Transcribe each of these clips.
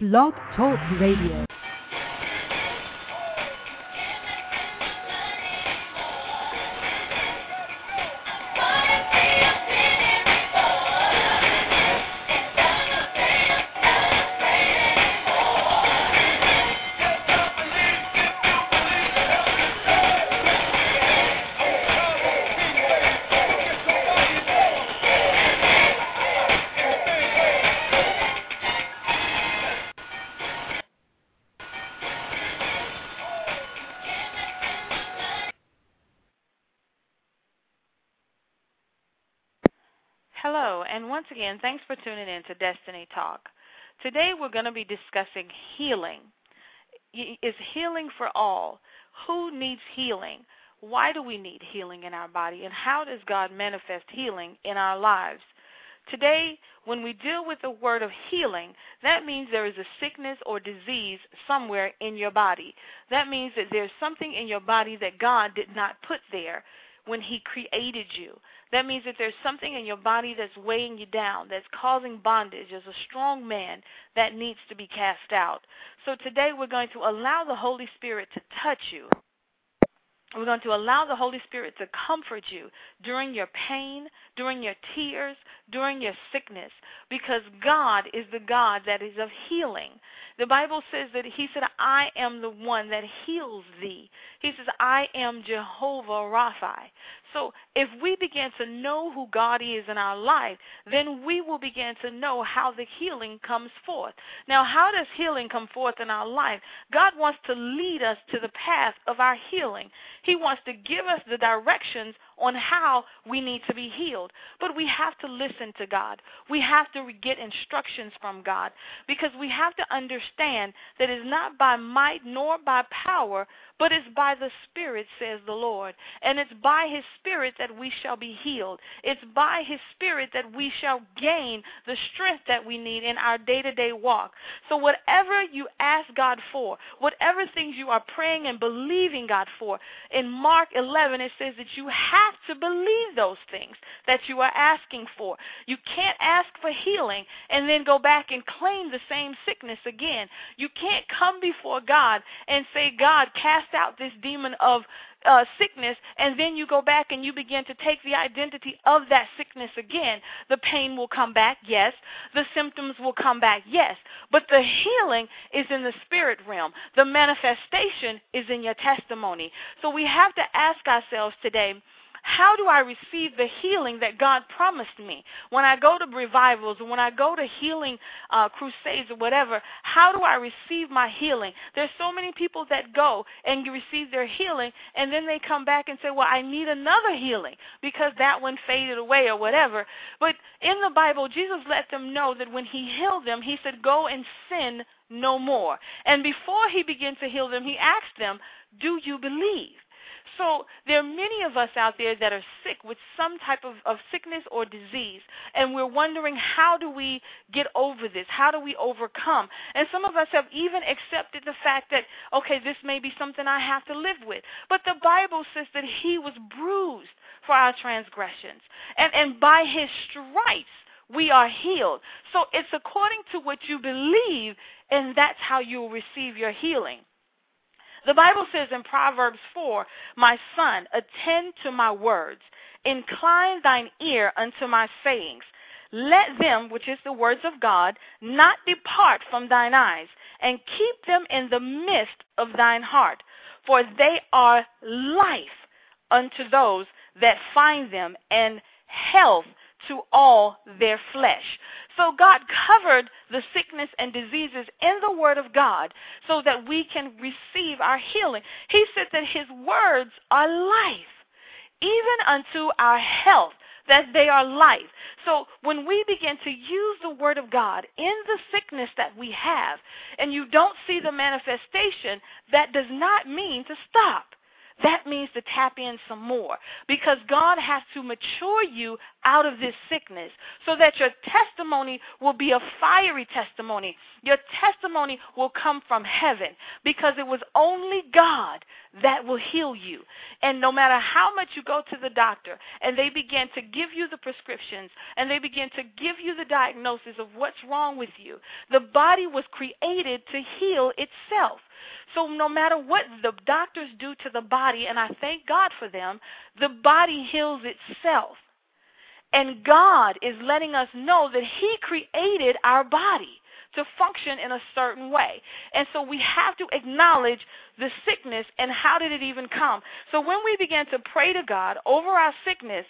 Blog Talk Radio. Again, thanks for tuning in to Destiny Talk. Today we're going to be discussing healing. Is healing for all? Who needs healing? Why do we need healing in our body? And how does God manifest healing in our lives? Today, when we deal with the word of healing, that means there is a sickness or disease somewhere in your body. That means that there's something in your body that God did not put there when He created you. That means that there's something in your body that's weighing you down, that's causing bondage as a strong man that needs to be cast out. So today we're going to allow the Holy Spirit to touch you. We're going to allow the Holy Spirit to comfort you during your pain, during your tears, during your sickness, because God is the God that is of healing. The Bible says that He said, I am the one that heals thee. He says, I am Jehovah Rapha. So if we begin to know who God is in our life, then we will begin to know how the healing comes forth. Now, how does healing come forth in our life? God wants to lead us to the path of our healing. He wants to give us the directions on how we need to be healed. But we have to listen to God. We have to get instructions from God because we have to understand that it's not by might nor by power, but it's by the Spirit, says the Lord. And it's by His Spirit that we shall be healed. It's by His Spirit that we shall gain the strength that we need in our day to day walk. So, whatever you ask God for, whatever things you are praying and believing God for, in Mark 11 it says that you have to believe those things that you are asking for. You can't ask for healing and then go back and claim the same sickness again. You can't come before God and say, God, cast cast out this demon of uh, sickness, and then you go back and you begin to take the identity of that sickness again, the pain will come back, yes. The symptoms will come back, yes. But the healing is in the spirit realm. The manifestation is in your testimony. So we have to ask ourselves today how do I receive the healing that God promised me? When I go to revivals when I go to healing uh, crusades or whatever, how do I receive my healing? There's so many people that go and receive their healing and then they come back and say, well, I need another healing because that one faded away or whatever. But in the Bible, Jesus let them know that when he healed them, he said, go and sin no more. And before he began to heal them, he asked them, do you believe? So there are many of us out there that are sick with some type of, of sickness or disease, and we're wondering how do we get over this? How do we overcome? And some of us have even accepted the fact that, okay, this may be something I have to live with. But the Bible says that he was bruised for our transgressions, and, and by his stripes, we are healed. So it's according to what you believe, and that's how you'll receive your healing. The Bible says in Proverbs 4, My son, attend to my words, incline thine ear unto my sayings. Let them, which is the words of God, not depart from thine eyes, and keep them in the midst of thine heart, for they are life unto those that find them, and health to all their flesh. So God covered the sickness and diseases in the Word of God so that we can receive our healing. He said that His words are life, even unto our health. that they are life. So when we begin to use the Word of God in the sickness that we have, and you don't see the manifestation, that does not mean to stop that means to tap in some more because God has to mature you out of this sickness so that your testimony will be a fiery testimony. Your testimony will come from heaven because it was only God that will heal you. And no matter how much you go to the doctor and they begin to give you the prescriptions and they begin to give you the diagnosis of what's wrong with you, the body was created to heal itself. So no matter what the doctors do to the body, and I thank God for them, the body heals itself. And God is letting us know that He created our body to function in a certain way. And so we have to acknowledge the sickness and how did it even come. So when we begin to pray to God over our sickness,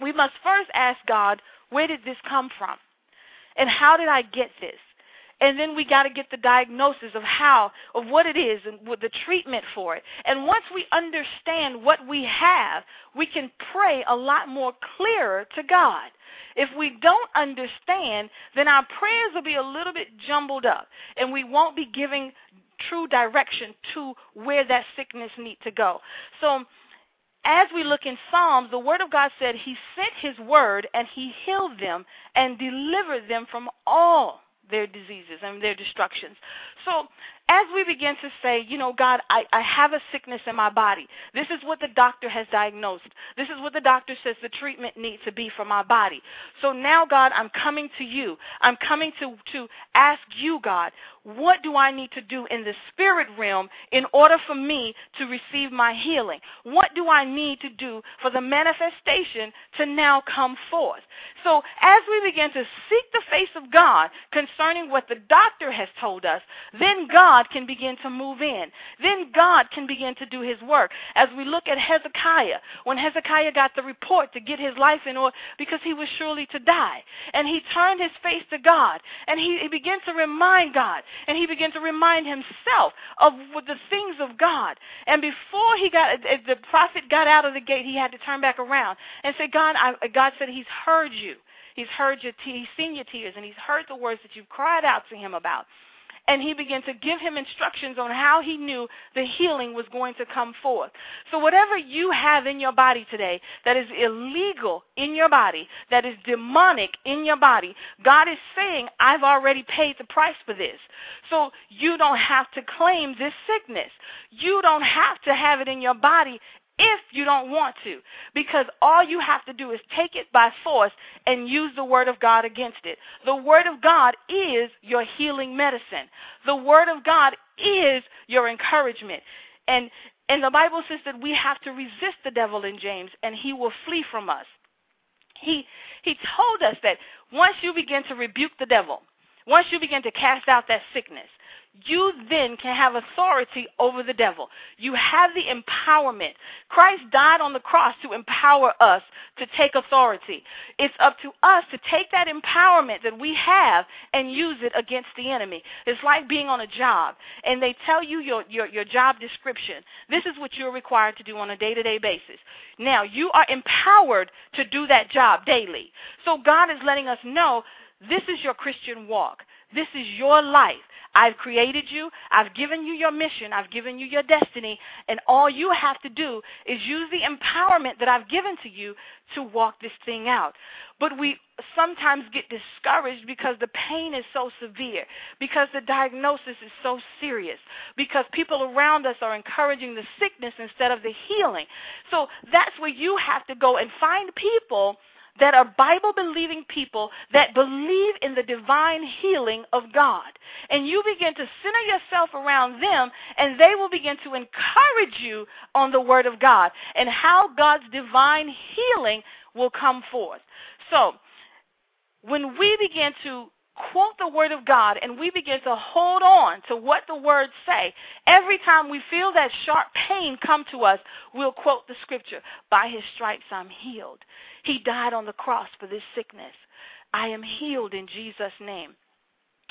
we must first ask God, where did this come from? And how did I get this? And then we got to get the diagnosis of how of what it is and with the treatment for it. And once we understand what we have we can pray a lot more clearer to god. If we don't understand then our prayers will be a little bit jumbled up and we won't be giving true direction to where that sickness need to go. So as we look in Psalms, the Word of God said He sent His Word and He healed them and delivered them from all their diseases and their destructions. So as we begin to say, you know, God, I, I have a sickness in my body. This is what the doctor has diagnosed. This is what the doctor says the treatment needs to be for my body. So now, God, I'm coming to you. I'm coming to, to ask you, God, what do I need to do in the spirit realm in order for me to receive my healing? What do I need to do for the manifestation to now come forth? So as we begin to seek the face of God concerning what the doctor has told us, then God can begin to move in. Then God can begin to do his work. As we look at Hezekiah, when Hezekiah got the report to get his life in order because he was surely to die, and he turned his face to God, and he, he began to remind God, and he began to remind himself of the things of God. And before he got, the prophet got out of the gate, he had to turn back around and say, God, I, God said he's heard you. He's heard your, te- he's seen your tears, and he's heard the words that you've cried out to him about and he began to give him instructions on how he knew the healing was going to come forth. So, whatever you have in your body today that is illegal in your body, that is demonic in your body, God is saying, I've already paid the price for this. So, you don't have to claim this sickness. You don't have to have it in your body if you don't want to. Because all you have to do is take it by force and use the Word of God against it. The Word of God is your healing medicine. The Word of God is your encouragement. And and the Bible says that we have to resist the devil in James and he will flee from us. He he told us that once you begin to rebuke the devil, once you begin to cast out that sickness, you then can have authority over the devil. You have the empowerment. Christ died on the cross to empower us to take authority. It's up to us to take that empowerment that we have and use it against the enemy. It's like being on a job and they tell you your, your, your job description. This is what you're required to do on a day to day basis. Now, you are empowered to do that job daily. So God is letting us know this is your Christian walk. This is your life. I've created you. I've given you your mission. I've given you your destiny. And all you have to do is use the empowerment that I've given to you to walk this thing out. But we sometimes get discouraged because the pain is so severe, because the diagnosis is so serious, because people around us are encouraging the sickness instead of the healing. So that's where you have to go and find people that are Bible believing people that believe in the divine healing of God. And you begin to center yourself around them, and they will begin to encourage you on the Word of God and how God's divine healing will come forth. So, when we begin to quote the word of God and we begin to hold on to what the words say, every time we feel that sharp pain come to us, we'll quote the scripture, by his stripes I'm healed. He died on the cross for this sickness. I am healed in Jesus' name.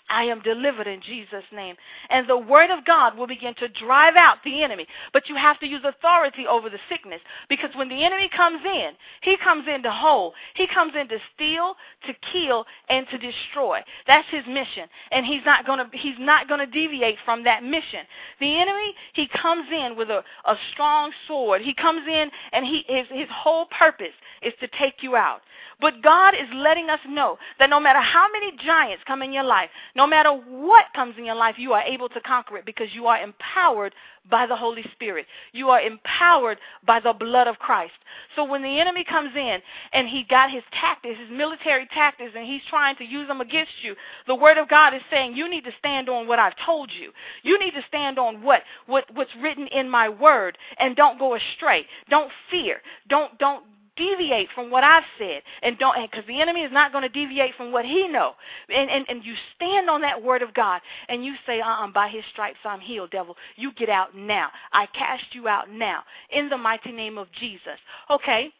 I am delivered in Jesus' name. And the word of God will begin to drive out the enemy. But you have to use authority over the sickness because when the enemy comes in, he comes in to hold. He comes in to steal, to kill, and to destroy. That's his mission. And he's not going to he's not going to deviate from that mission. The enemy, he comes in with a, a strong sword. He comes in and he his, his whole purpose is to take you out. But God is letting us know that no matter how many giants come in your life, no matter what comes in your life, you are able to conquer it because you are empowered by the Holy Spirit. You are empowered by the blood of Christ. So when the enemy comes in and he got his tactics, his military tactics, and he's trying to use them against you, the word of God is saying you need to stand on what I've told you. You need to stand on what, what what's written in my word and don't go astray. Don't fear. Don't don't deviate from what I've said, and don't because the enemy is not going to deviate from what he know. And, and and you stand on that word of God, and you say, "Uh, uh by His stripes I'm healed, devil. You get out now. I cast you out now in the mighty name of Jesus." Okay.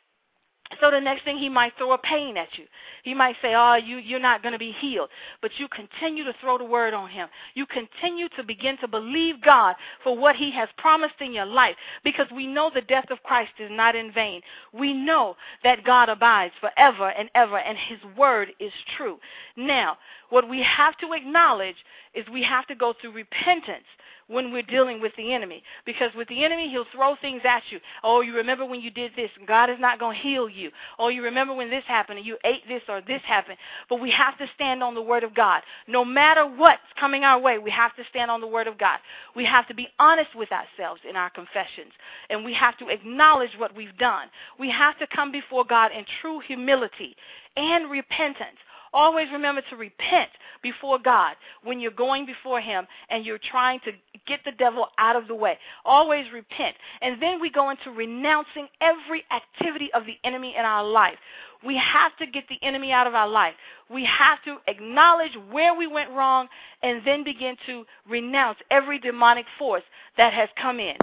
So the next thing he might throw a pain at you. He might say, "Oh, you you're not going to be healed." But you continue to throw the word on him. You continue to begin to believe God for what he has promised in your life because we know the death of Christ is not in vain. We know that God abides forever and ever and his word is true. Now, what we have to acknowledge is we have to go through repentance when we're dealing with the enemy. Because with the enemy, he'll throw things at you. Oh, you remember when you did this? God is not going to heal you. Oh, you remember when this happened and you ate this or this happened. But we have to stand on the word of God. No matter what's coming our way, we have to stand on the word of God. We have to be honest with ourselves in our confessions. And we have to acknowledge what we've done. We have to come before God in true humility and repentance. Always remember to repent before God when you're going before Him and you're trying to get the devil out of the way. Always repent. And then we go into renouncing every activity of the enemy in our life. We have to get the enemy out of our life. We have to acknowledge where we went wrong and then begin to renounce every demonic force that has come in.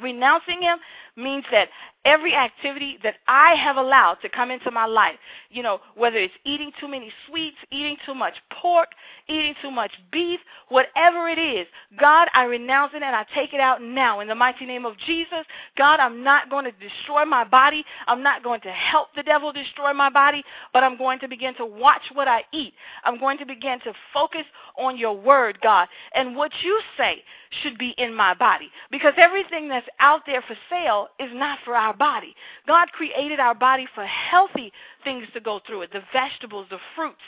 Renouncing him means that every activity that I have allowed to come into my life, you know, whether it's eating too many sweets, eating too much pork, eating too much beef, whatever it is, God, I renounce it and I take it out now in the mighty name of Jesus. God, I'm not going to destroy my body. I'm not going to help the devil destroy my body, but I'm going to begin to watch what I eat. I'm going to begin to focus on your word, God, and what you say should be in my body because everything that's out there for sale is not for our body. God created our body for healthy things to go through it, the vegetables, the fruits,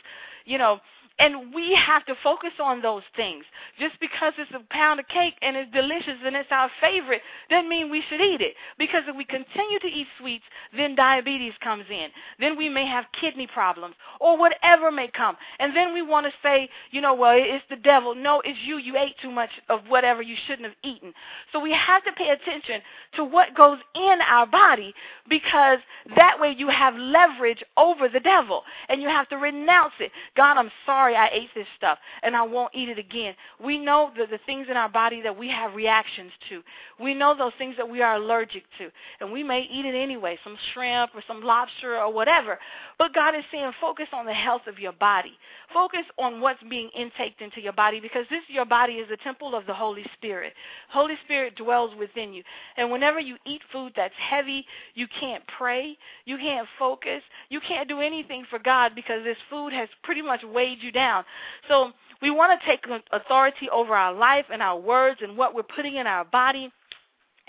you know, and we have to focus on those things. Just because it's a pound of cake and it's delicious and it's our favorite doesn't mean we should eat it. Because if we continue to eat sweets, then diabetes comes in. Then we may have kidney problems or whatever may come. And then we want to say, you know, well, it's the devil. No, it's you. You ate too much of whatever you shouldn't have eaten. So we have to pay attention to what goes in our body because that way you have leverage over the devil and you have to renounce it. God, I'm sorry sorry I ate this stuff and I won't eat it again. We know that the things in our body that we have reactions to. We know those things that we are allergic to. And we may eat it anyway, some shrimp or some lobster or whatever. But God is saying focus on the health of your body. Focus on what's being intaked into your body because this your body is a temple of the Holy Spirit. Holy Spirit dwells within you. And whenever you eat food that's heavy, you can't pray, you can't focus, you can't do anything for God because this food has pretty much weighed you down. So we want to take authority over our life and our words and what we're putting in our body.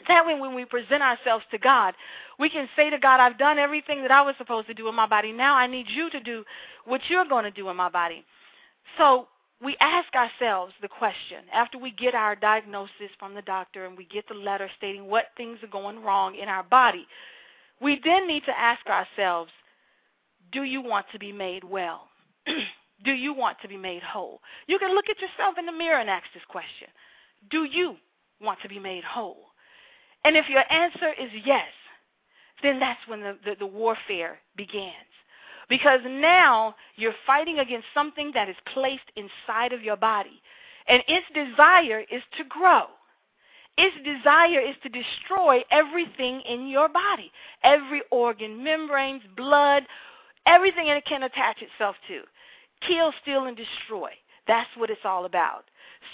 That way, when we present ourselves to God, we can say to God, I've done everything that I was supposed to do in my body. Now I need you to do what you're going to do in my body. So we ask ourselves the question after we get our diagnosis from the doctor and we get the letter stating what things are going wrong in our body. We then need to ask ourselves, do you want to be made well? Do you want to be made whole? You can look at yourself in the mirror and ask this question Do you want to be made whole? And if your answer is yes, then that's when the, the, the warfare begins. Because now you're fighting against something that is placed inside of your body. And its desire is to grow. Its desire is to destroy everything in your body every organ, membranes, blood, everything it can attach itself to. Kill, steal, and destroy. That's what it's all about.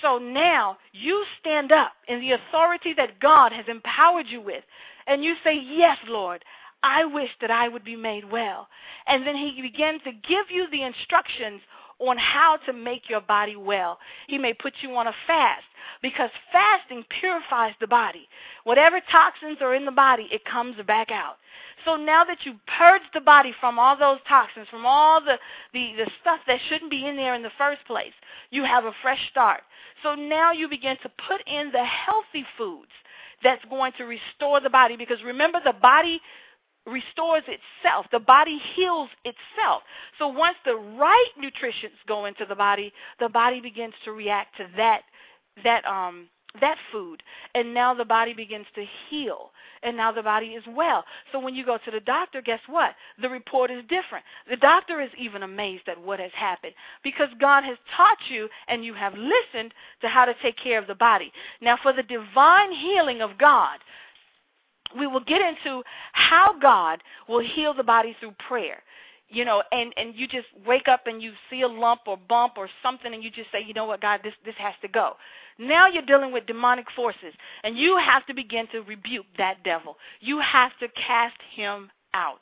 So now you stand up in the authority that God has empowered you with, and you say, Yes, Lord, I wish that I would be made well. And then He begins to give you the instructions on how to make your body well. He may put you on a fast because fasting purifies the body. Whatever toxins are in the body, it comes back out. So now that you purge the body from all those toxins, from all the, the, the stuff that shouldn't be in there in the first place, you have a fresh start. So now you begin to put in the healthy foods that's going to restore the body because remember the body restores itself. The body heals itself. So once the right nutritions go into the body, the body begins to react to that that um that food. And now the body begins to heal. And now the body is well. So when you go to the doctor guess what? The report is different. The doctor is even amazed at what has happened because god has taught you and you have listened to how to take care of the body. Now for the divine healing of god we will get into how God will heal the body through prayer. You know, and and you just wake up and you see a lump or bump or something, and you just say, you know what, God, this this has to go. Now you're dealing with demonic forces, and you have to begin to rebuke that devil. You have to cast him out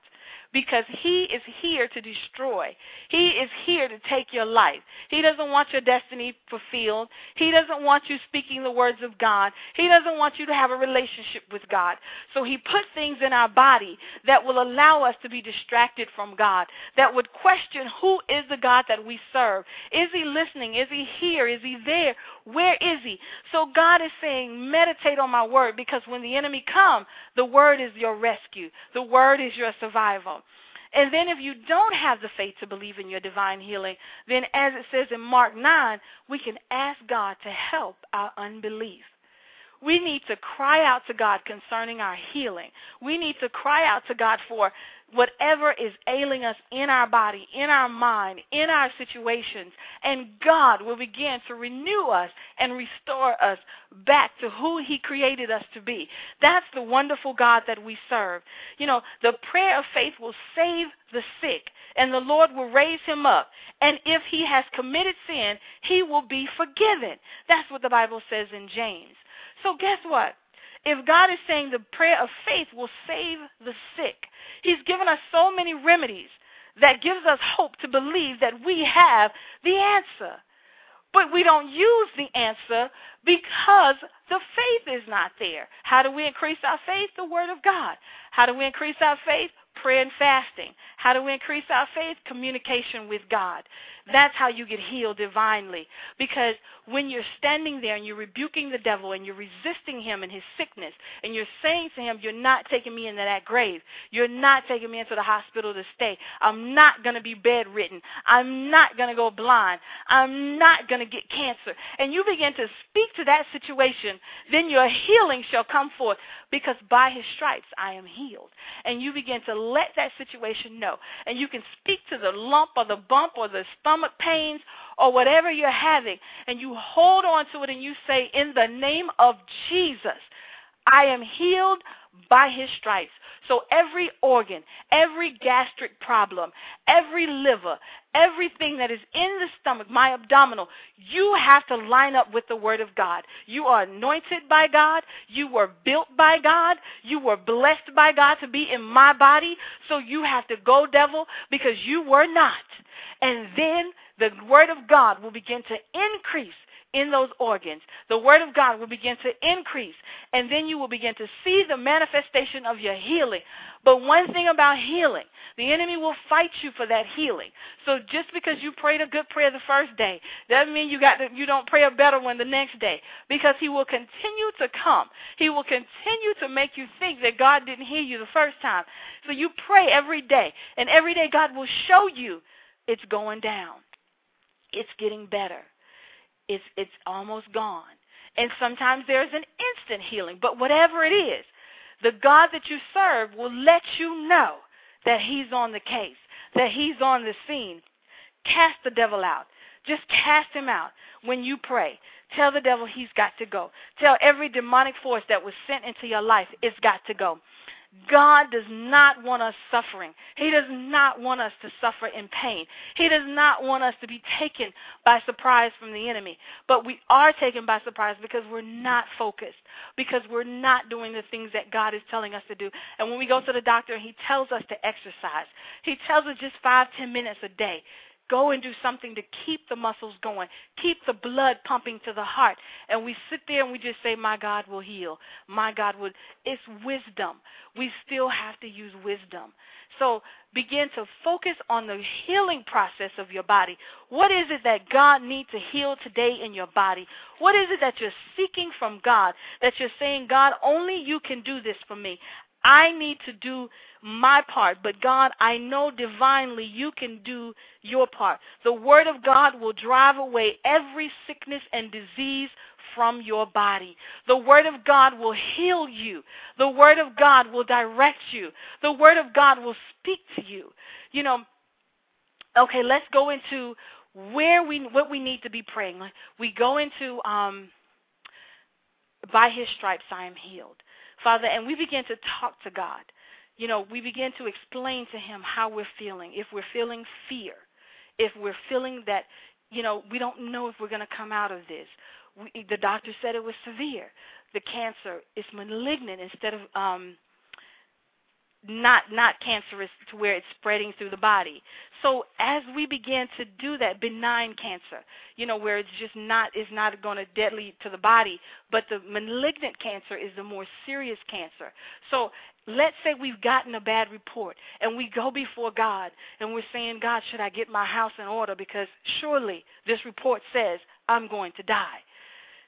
because he is here to destroy. He is here to take your life. He doesn't want your destiny fulfilled. He doesn't want you speaking the words of God. He doesn't want you to have a relationship with God. So he put things in our body that will allow us to be distracted from God, that would question who is the God that we serve? Is he listening? Is he here? Is he there? Where is he? So God is saying, meditate on my word because when the enemy comes, the word is your rescue. The word is your survival. And then if you don't have the faith to believe in your divine healing, then as it says in Mark 9, we can ask God to help our unbelief. We need to cry out to God concerning our healing. We need to cry out to God for whatever is ailing us in our body, in our mind, in our situations, and God will begin to renew us and restore us back to who He created us to be. That's the wonderful God that we serve. You know, the prayer of faith will save the sick, and the Lord will raise him up. And if he has committed sin, he will be forgiven. That's what the Bible says in James. So, guess what? If God is saying the prayer of faith will save the sick, He's given us so many remedies that gives us hope to believe that we have the answer. But we don't use the answer because the faith is not there. How do we increase our faith? The Word of God. How do we increase our faith? Prayer and fasting. How do we increase our faith? Communication with God. That's how you get healed divinely. Because when you're standing there and you're rebuking the devil and you're resisting him in his sickness and you're saying to him, You're not taking me into that grave. You're not taking me into the hospital to stay. I'm not going to be bedridden. I'm not going to go blind. I'm not going to get cancer. And you begin to speak to that situation, then your healing shall come forth because by his stripes I am healed. And you begin to let that situation know. And you can speak to the lump or the bump or the stomach pains or whatever you're having, and you hold on to it and you say, In the name of Jesus, I am healed by his stripes. So every organ, every gastric problem, every liver, everything that is in the stomach, my abdominal, you have to line up with the Word of God. You are anointed by God. You were built by God. You were blessed by God to be in my body. So you have to go, devil, because you were not. And then the Word of God will begin to increase in those organs. The Word of God will begin to increase, and then you will begin to see the manifestation of your healing. But one thing about healing, the enemy will fight you for that healing. So just because you prayed a good prayer the first day, doesn't mean you got to, you don't pray a better one the next day, because he will continue to come. He will continue to make you think that God didn't hear you the first time. So you pray every day, and every day God will show you it's going down. It's getting better it's it's almost gone. And sometimes there's an instant healing, but whatever it is, the God that you serve will let you know that he's on the case, that he's on the scene. Cast the devil out. Just cast him out when you pray. Tell the devil he's got to go. Tell every demonic force that was sent into your life it's got to go. God does not want us suffering. He does not want us to suffer in pain. He does not want us to be taken by surprise from the enemy. But we are taken by surprise because we're not focused, because we're not doing the things that God is telling us to do. And when we go to the doctor and he tells us to exercise, he tells us just five, ten minutes a day. Go and do something to keep the muscles going, keep the blood pumping to the heart. And we sit there and we just say, My God will heal. My God will. It's wisdom. We still have to use wisdom. So begin to focus on the healing process of your body. What is it that God needs to heal today in your body? What is it that you're seeking from God? That you're saying, God, only you can do this for me. I need to do my part, but God, I know divinely you can do your part. The Word of God will drive away every sickness and disease from your body. The Word of God will heal you. The Word of God will direct you. The Word of God will speak to you. You know, okay, let's go into where we what we need to be praying. We go into um, by His stripes I am healed. Father, and we begin to talk to God. You know, we begin to explain to Him how we're feeling. If we're feeling fear, if we're feeling that, you know, we don't know if we're going to come out of this. We, the doctor said it was severe. The cancer is malignant instead of um, not not cancerous to where it's spreading through the body. So as we begin to do that benign cancer, you know, where it's just not is not going to deadly to the body, but the malignant cancer is the more serious cancer. So let's say we've gotten a bad report and we go before God and we're saying, God, should I get my house in order because surely this report says I'm going to die.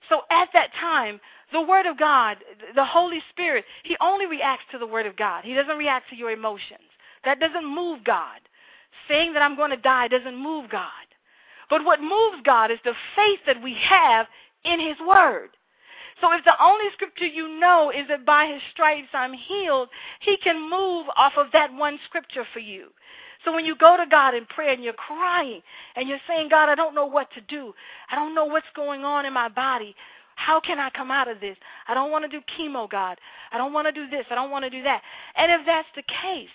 So at that time, the Word of God, the Holy Spirit, He only reacts to the Word of God. He doesn't react to your emotions. That doesn't move God. Saying that I'm going to die doesn't move God. But what moves God is the faith that we have in His Word. So if the only scripture you know is that by His stripes I'm healed, He can move off of that one scripture for you. So when you go to God in prayer and you're crying and you're saying, God, I don't know what to do. I don't know what's going on in my body. How can I come out of this? I don't want to do chemo, God. I don't want to do this. I don't want to do that. And if that's the case,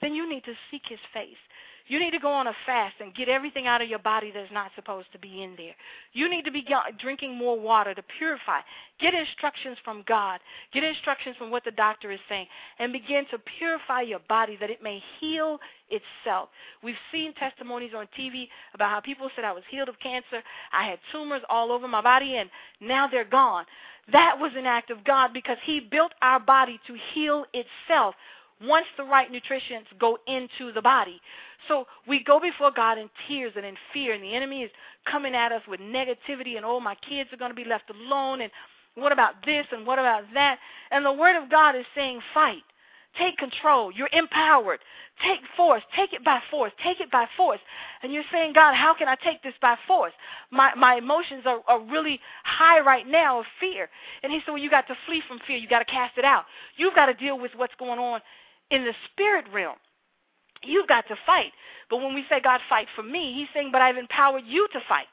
then you need to seek his face. You need to go on a fast and get everything out of your body that's not supposed to be in there. You need to be drinking more water to purify. Get instructions from God. Get instructions from what the doctor is saying and begin to purify your body that it may heal itself. We've seen testimonies on TV about how people said I was healed of cancer. I had tumors all over my body and now they're gone. That was an act of God because He built our body to heal itself once the right nutrients go into the body. So we go before God in tears and in fear, and the enemy is coming at us with negativity, and oh, my kids are going to be left alone, and what about this, and what about that? And the Word of God is saying, fight. Take control. You're empowered. Take force. Take it by force. Take it by force. And you're saying, God, how can I take this by force? My my emotions are, are really high right now of fear. And he said, Well, you got to flee from fear. You got to cast it out. You've got to deal with what's going on in the spirit realm. You've got to fight. But when we say, God, fight for me, he's saying, but I've empowered you to fight.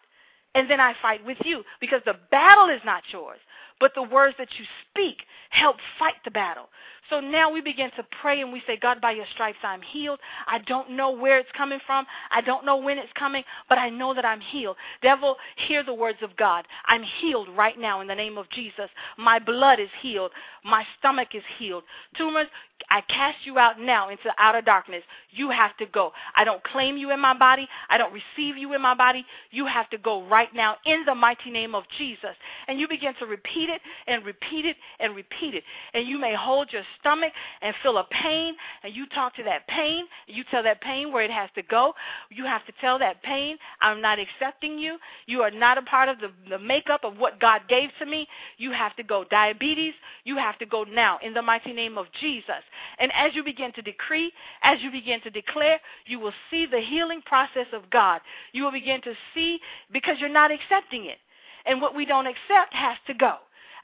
And then I fight with you because the battle is not yours, but the words that you speak help fight the battle. So now we begin to pray and we say, God, by your stripes I'm healed. I don't know where it's coming from. I don't know when it's coming, but I know that I'm healed. Devil, hear the words of God. I'm healed right now in the name of Jesus. My blood is healed. My stomach is healed. Tumors, I cast you out now into outer darkness. You have to go. I don't claim you in my body. I don't receive you in my body. You have to go right now in the mighty name of Jesus. And you begin to repeat it and repeat it and repeat it. And you may hold your stomach and feel a pain, and you talk to that pain. And you tell that pain where it has to go. You have to tell that pain, I'm not accepting you. You are not a part of the, the makeup of what God gave to me. You have to go. Diabetes, you have to go now in the mighty name of Jesus. And as you begin to decree, as you begin to declare, you will see the healing process of God. You will begin to see because you're not accepting it. And what we don't accept has to go.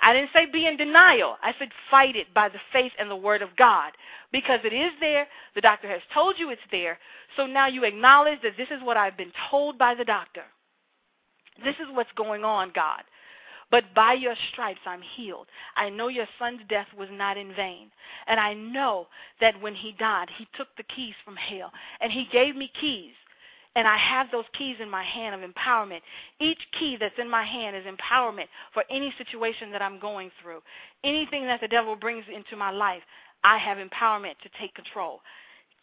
I didn't say be in denial. I said fight it by the faith and the word of God because it is there. The doctor has told you it's there. So now you acknowledge that this is what I've been told by the doctor. This is what's going on, God. But by your stripes I'm healed. I know your son's death was not in vain. And I know that when he died, he took the keys from hell and he gave me keys. And I have those keys in my hand of empowerment. Each key that's in my hand is empowerment for any situation that I'm going through. Anything that the devil brings into my life, I have empowerment to take control.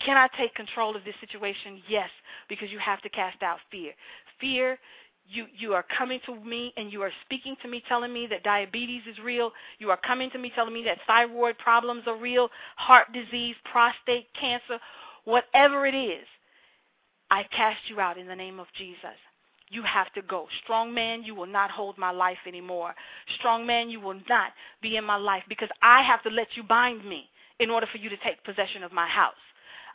Can I take control of this situation? Yes, because you have to cast out fear. Fear you you are coming to me and you are speaking to me telling me that diabetes is real you are coming to me telling me that thyroid problems are real heart disease prostate cancer whatever it is i cast you out in the name of jesus. You have to go. Strong man you will not hold my life anymore. Strong man you will not be in my life because i have to let you bind me in order for you to take possession of my house.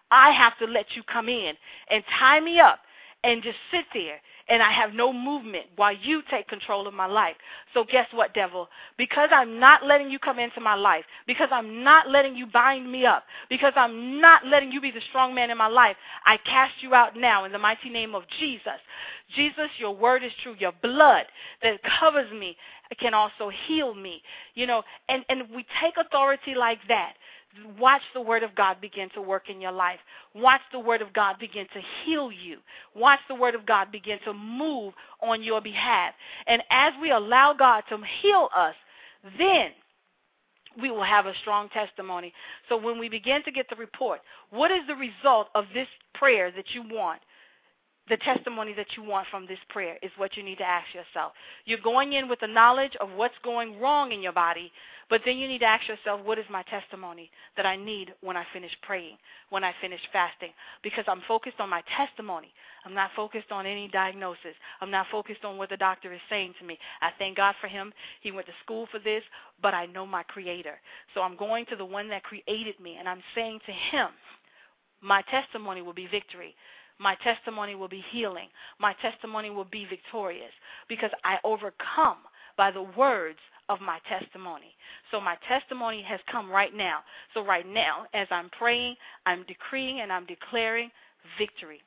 I have to let you come in and tie me up and just sit there and I have no movement while you take control of my life. So guess what, devil? Because I'm not letting you come into my life, because I'm not letting you bind me up, because I'm not letting you be the strong man in my life, I cast you out now in the mighty name of Jesus. Jesus, your word is true. Your blood that covers me can also heal me. You know, and, and we take authority like that Watch the Word of God begin to work in your life. Watch the Word of God begin to heal you. Watch the Word of God begin to move on your behalf. And as we allow God to heal us, then we will have a strong testimony. So when we begin to get the report, what is the result of this prayer that you want? The testimony that you want from this prayer is what you need to ask yourself. You're going in with the knowledge of what's going wrong in your body, but then you need to ask yourself, what is my testimony that I need when I finish praying, when I finish fasting? Because I'm focused on my testimony. I'm not focused on any diagnosis. I'm not focused on what the doctor is saying to me. I thank God for him. He went to school for this, but I know my creator. So I'm going to the one that created me, and I'm saying to him, my testimony will be victory my testimony will be healing. My testimony will be victorious because I overcome by the words of my testimony. So my testimony has come right now. So right now, as I'm praying, I'm decreeing and I'm declaring victory.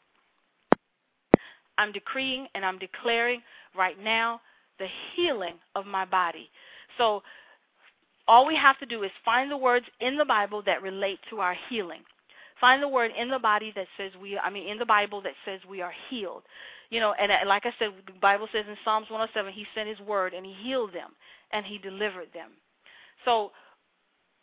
I'm decreeing and I'm declaring right now the healing of my body. So all we have to do is find the words in the Bible that relate to our healing. Find the word in the body that says we, I mean, in the Bible that says we are healed. You know, and uh, like I said, the Bible says in Psalms 107, He sent His word and He healed them and He delivered them. So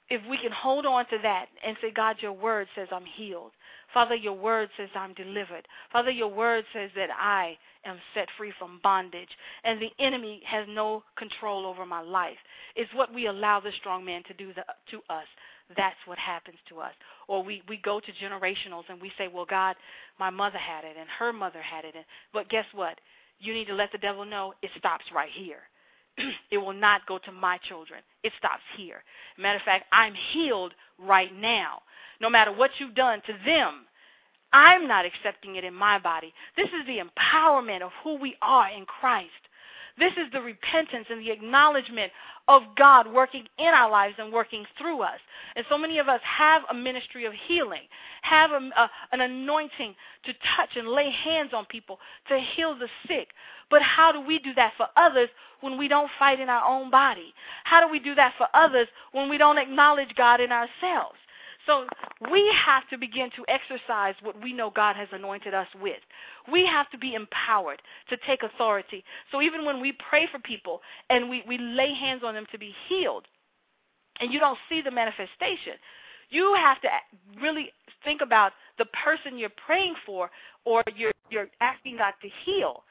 if we can hold on to that and say, God, your word says I'm healed. Father, your word says I'm delivered. Father, your word says that I am set free from bondage and the enemy has no control over my life. It's what we allow the strong man to do the, to us that's what happens to us. Or we, we go to generationals and we say, well, God, my mother had it and her mother had it. And, but guess what? You need to let the devil know it stops right here. it will not go to my children. It stops here. Matter of fact, I'm healed right now. No matter what you've done to them, I'm not accepting it in my body. This is the empowerment of who we are in Christ. This is the repentance and the acknowledgement of God working in our lives and working through us. And so many of us have a ministry of healing, have a, a, an anointing to touch and lay hands on people to heal the sick. But how do we do that for others when we don't fight in our own body? How do we do that for others when we don't acknowledge God in ourselves? So we have to begin to exercise what we know God has anointed us with. We have to be empowered to take authority. So even when we pray for people and we, we lay hands on them to be healed, and you don't see the manifestation, you have to really think about the person you're praying for or you're, you're asking God to heal.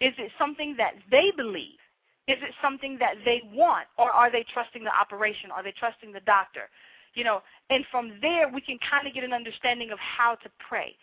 Is it something that they believe? Is it something that they want? Or are they trusting the operation? Are they trusting the doctor? You know, and from there we can kind of get an understanding of how to pray.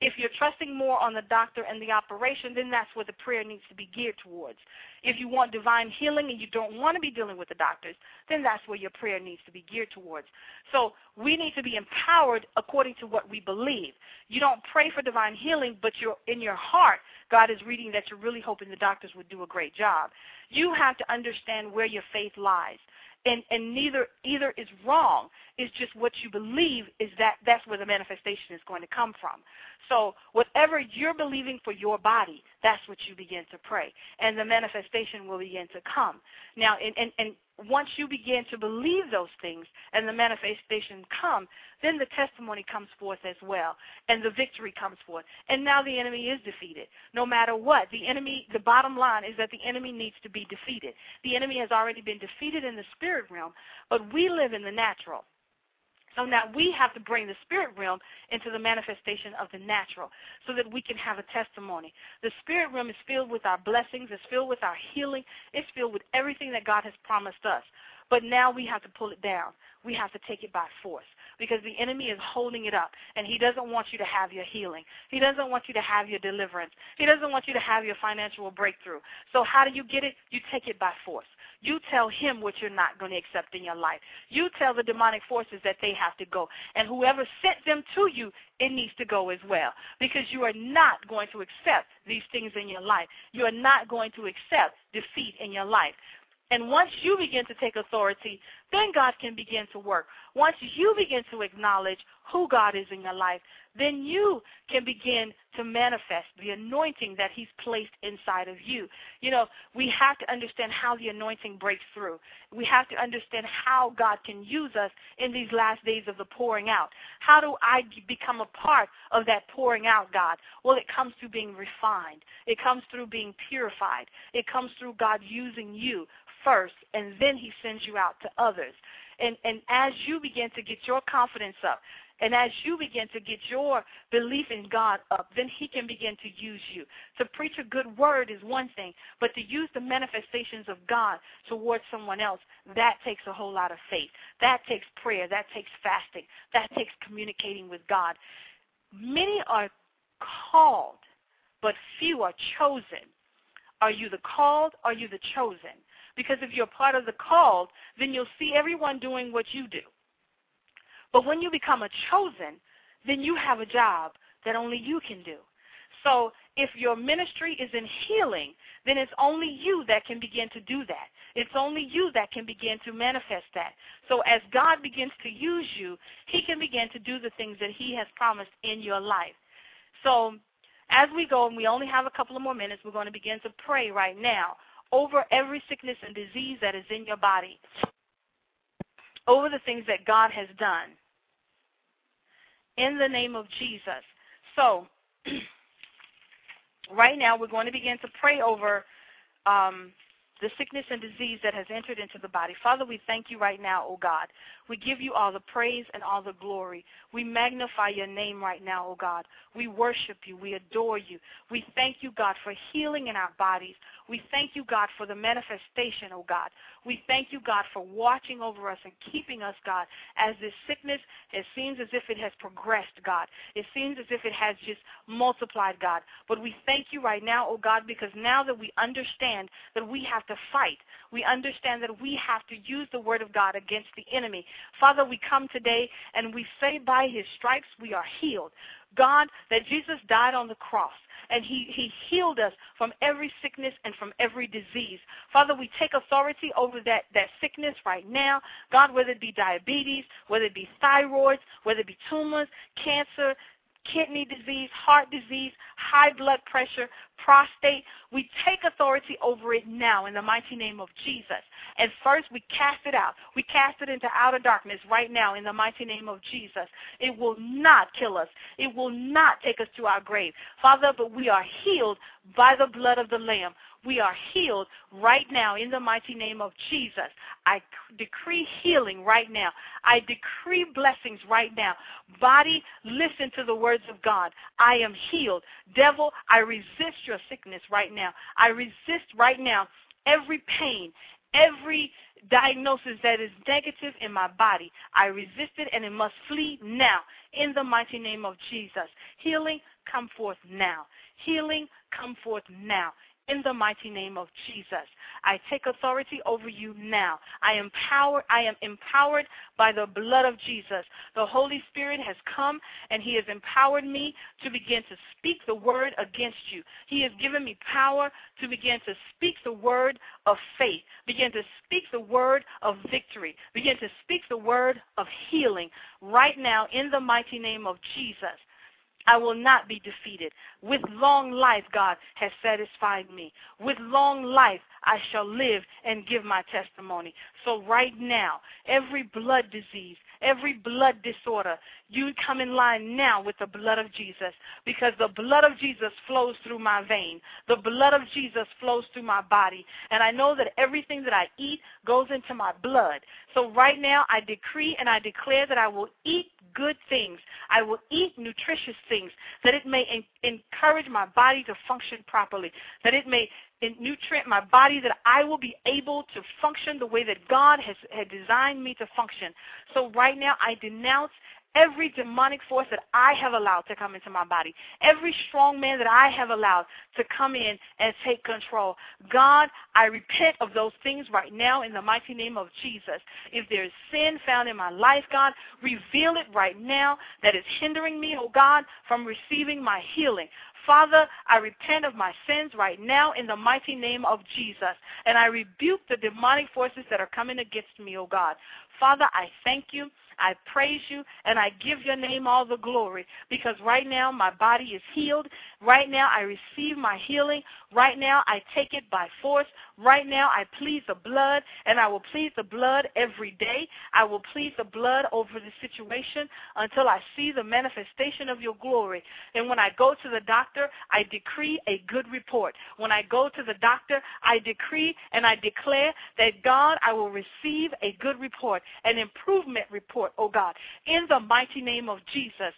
If you're trusting more on the doctor and the operation, then that's where the prayer needs to be geared towards. If you want divine healing and you don't want to be dealing with the doctors, then that's where your prayer needs to be geared towards. So we need to be empowered according to what we believe. You don't pray for divine healing, but you're in your heart, God is reading that you're really hoping the doctors would do a great job. You have to understand where your faith lies and and neither either is wrong. It's just what you believe is that that's where the manifestation is going to come from So whatever you're believing for your body, that's what you begin to pray. And the manifestation will begin to come. Now, and, and, and once you begin to believe those things and the manifestation come, then the testimony comes forth as well, and the victory comes forth. And now the enemy is defeated. No matter what, the enemy, the bottom line is that the enemy needs to be defeated. The enemy has already been defeated in the spirit realm, but we live in the natural. So now we have to bring the spirit realm into the manifestation of the natural so that we can have a testimony. The spirit realm is filled with our blessings, it's filled with our healing, it's filled with everything that God has promised us. But now we have to pull it down. We have to take it by force because the enemy is holding it up and he doesn't want you to have your healing. He doesn't want you to have your deliverance. He doesn't want you to have your financial breakthrough. So how do you get it? You take it by force. You tell him what you're not going to accept in your life. You tell the demonic forces that they have to go. And whoever sent them to you, it needs to go as well. Because you are not going to accept these things in your life. You are not going to accept defeat in your life. And once you begin to take authority, then God can begin to work. Once you begin to acknowledge who God is in your life, then you can begin to manifest the anointing that He's placed inside of you. You know, we have to understand how the anointing breaks through. We have to understand how God can use us in these last days of the pouring out. How do I become a part of that pouring out, God? Well, it comes through being refined, it comes through being purified, it comes through God using you first, and then He sends you out to others. And, and as you begin to get your confidence up, and as you begin to get your belief in God up, then He can begin to use you. To preach a good word is one thing, but to use the manifestations of God towards someone else, that takes a whole lot of faith. That takes prayer. That takes fasting. That takes communicating with God. Many are called, but few are chosen. Are you the called? Are you the chosen? Because if you're part of the called, then you'll see everyone doing what you do. But when you become a chosen, then you have a job that only you can do. So if your ministry is in healing, then it's only you that can begin to do that. It's only you that can begin to manifest that. So as God begins to use you, He can begin to do the things that He has promised in your life. So as we go, and we only have a couple of more minutes, we're going to begin to pray right now over every sickness and disease that is in your body, over the things that God has done in the name of Jesus. So, right now we're going to begin to pray over um, the sickness and disease that has entered into the body. Father, we thank you right now, O God. We give you all the praise and all the glory. We magnify your name right now, O God. We worship you. We adore you. We thank you, God, for healing in our bodies. We thank you, God, for the manifestation, oh God. We thank you, God, for watching over us and keeping us, God, as this sickness, it seems as if it has progressed, God. It seems as if it has just multiplied, God. But we thank you right now, O God, because now that we understand that we have to fight, we understand that we have to use the word of God against the enemy. Father, we come today and we say by his stripes we are healed. God, that Jesus died on the cross and he, he healed us from every sickness and from every disease. Father, we take authority over that, that sickness right now. God, whether it be diabetes, whether it be thyroids, whether it be tumors, cancer, kidney disease, heart disease, high blood pressure, prostate. We take authority over it now in the mighty name of Jesus. And first, we cast it out. We cast it into outer darkness right now in the mighty name of Jesus. It will not kill us. It will not take us to our grave. Father, but we are healed by the blood of the Lamb. We are healed right now in the mighty name of Jesus. I decree healing right now. I decree blessings right now. Body, listen to the words of God. I am healed. Devil, I resist sickness right now. I resist right now every pain, every diagnosis that is negative in my body. I resist it and it must flee now in the mighty name of Jesus. Healing, come forth now. Healing, come forth now in the mighty name of Jesus. I take authority over you now. I am power, I am empowered by the blood of Jesus. The Holy Spirit has come and he has empowered me to begin to speak the word against you. He has given me power to begin to speak the word of faith, begin to speak the word of victory, begin to speak the word of healing right now in the mighty name of Jesus. I will not be defeated. With long life, God has satisfied me. With long life, I shall live and give my testimony. So, right now, every blood disease, every blood disorder, you come in line now with the blood of Jesus because the blood of Jesus flows through my vein. The blood of Jesus flows through my body. And I know that everything that I eat goes into my blood. So, right now, I decree and I declare that I will eat good things. I will eat nutritious things that it may in- encourage my body to function properly, that it may nutrient my body that I will be able to function the way that God has, has designed me to function. So right now I denounce every demonic force that I have allowed to come into my body, every strong man that I have allowed to come in and take control. God, I repent of those things right now in the mighty name of Jesus. If there is sin found in my life, God, reveal it right now that is hindering me, oh God, from receiving my healing. Father, I repent of my sins right now in the mighty name of Jesus. And I rebuke the demonic forces that are coming against me, oh God. Father, I thank you. I praise you and I give your name all the glory because right now my body is healed. Right now I receive my healing. Right now I take it by force. Right now I plead the blood and I will plead the blood every day. I will plead the blood over the situation until I see the manifestation of your glory. And when I go to the doctor, I decree a good report. When I go to the doctor, I decree and I declare that God, I will receive a good report, an improvement report, oh God, in the mighty name of Jesus.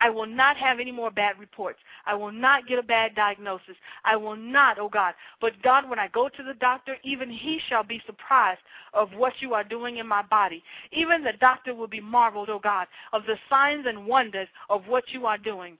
I will not have any more bad reports. I will not get a bad diagnosis. I will not, oh God. But God, when I go to the doctor, even he shall be surprised of what you are doing in my body. Even the doctor will be marveled, oh God, of the signs and wonders of what you are doing.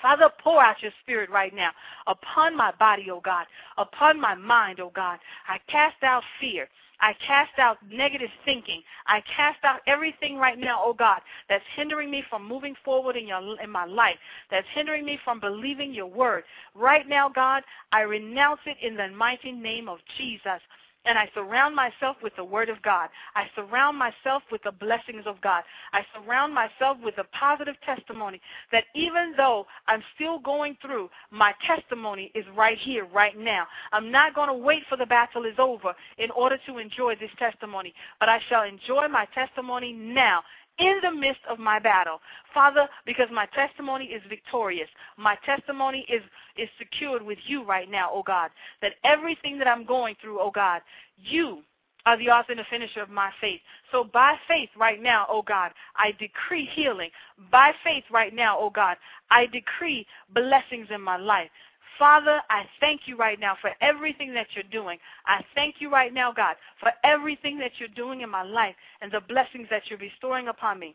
Father, pour out your spirit right now upon my body, oh God, upon my mind, oh God. I cast out fear. I cast out negative thinking. I cast out everything right now, oh God, that's hindering me from moving forward in your in my life, that's hindering me from believing your word. Right now, God, I renounce it in the mighty name of Jesus and I surround myself with the Word of God. I surround myself with the blessings of God. I surround myself with a positive testimony that even though I'm still going through, my testimony is right here, right now. I'm not going to wait for the battle is over in order to enjoy this testimony, but I shall enjoy my testimony now in the midst of my battle. Father, because my testimony is victorious. My testimony is, is secured with you right now, oh God. That everything that I'm going through, oh God, you are the author and the finisher of my faith. So by faith right now, oh God, I decree healing. By faith right now, oh God, I decree blessings in my life. Father, I thank you right now for everything that you're doing. I thank you right now, God, for everything that you're doing in my life and the blessings that you're bestowing upon me.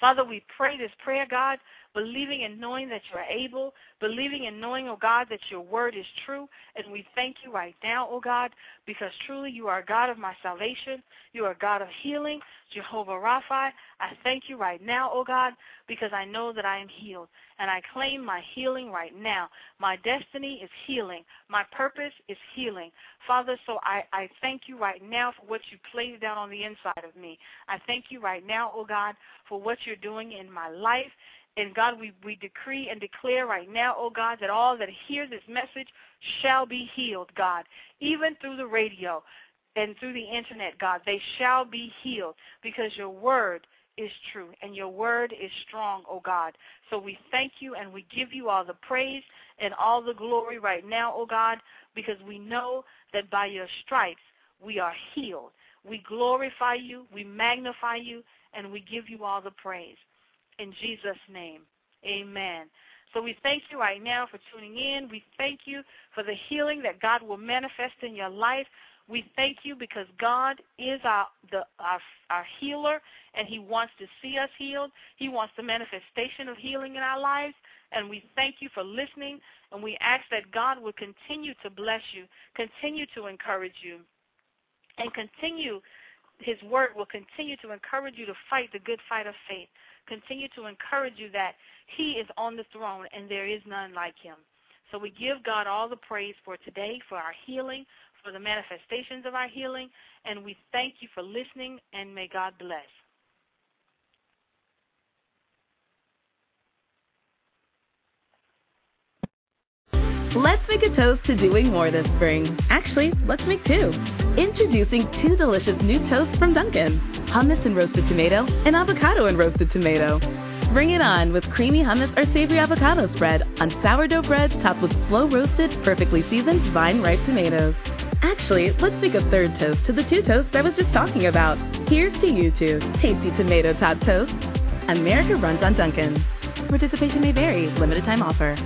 Father, we pray this prayer, God, believing and knowing that you're able, believing and knowing, oh God, that your word is true. And we thank you right now, oh God, because truly you are God of my salvation. You are God of healing, Jehovah Rapha. I thank you right now, oh God, because I know that I am healed. And I claim my healing right now. My destiny is healing. My purpose is healing. Father, so I, I thank you right now for what you placed down on the inside of me. I thank you right now, oh God, for what you're doing in my life and God, we, we decree and declare right now, oh God, that all that hear this message shall be healed, God, even through the radio and through the internet, God. They shall be healed because your word is true and your word is strong, oh God. So we thank you and we give you all the praise and all the glory right now, oh God, because we know that by your stripes we are healed. We glorify you, we magnify you, and we give you all the praise in Jesus' name. Amen. So we thank you right now for tuning in. We thank you for the healing that God will manifest in your life. We thank you because God is our the our, our healer and he wants to see us healed. He wants the manifestation of healing in our lives and we thank you for listening and we ask that God will continue to bless you, continue to encourage you and continue his word will continue to encourage you to fight the good fight of faith continue to encourage you that He is on the throne and there is none like Him. So we give God all the praise for today, for our healing, for the manifestations of our healing, and we thank you for listening, and may God bless. Let's make a toast to doing more this spring. Actually, let's make two. Introducing two delicious new toasts from Dunkin' hummus and roasted tomato, and avocado and roasted tomato. Bring it on with creamy hummus or savory avocado spread on sourdough bread topped with slow roasted, perfectly seasoned vine ripe tomatoes. Actually, let's make a third toast to the two toasts I was just talking about. Here's to you two tasty tomato top toast. America runs on Dunkin'. Participation may vary, limited time offer.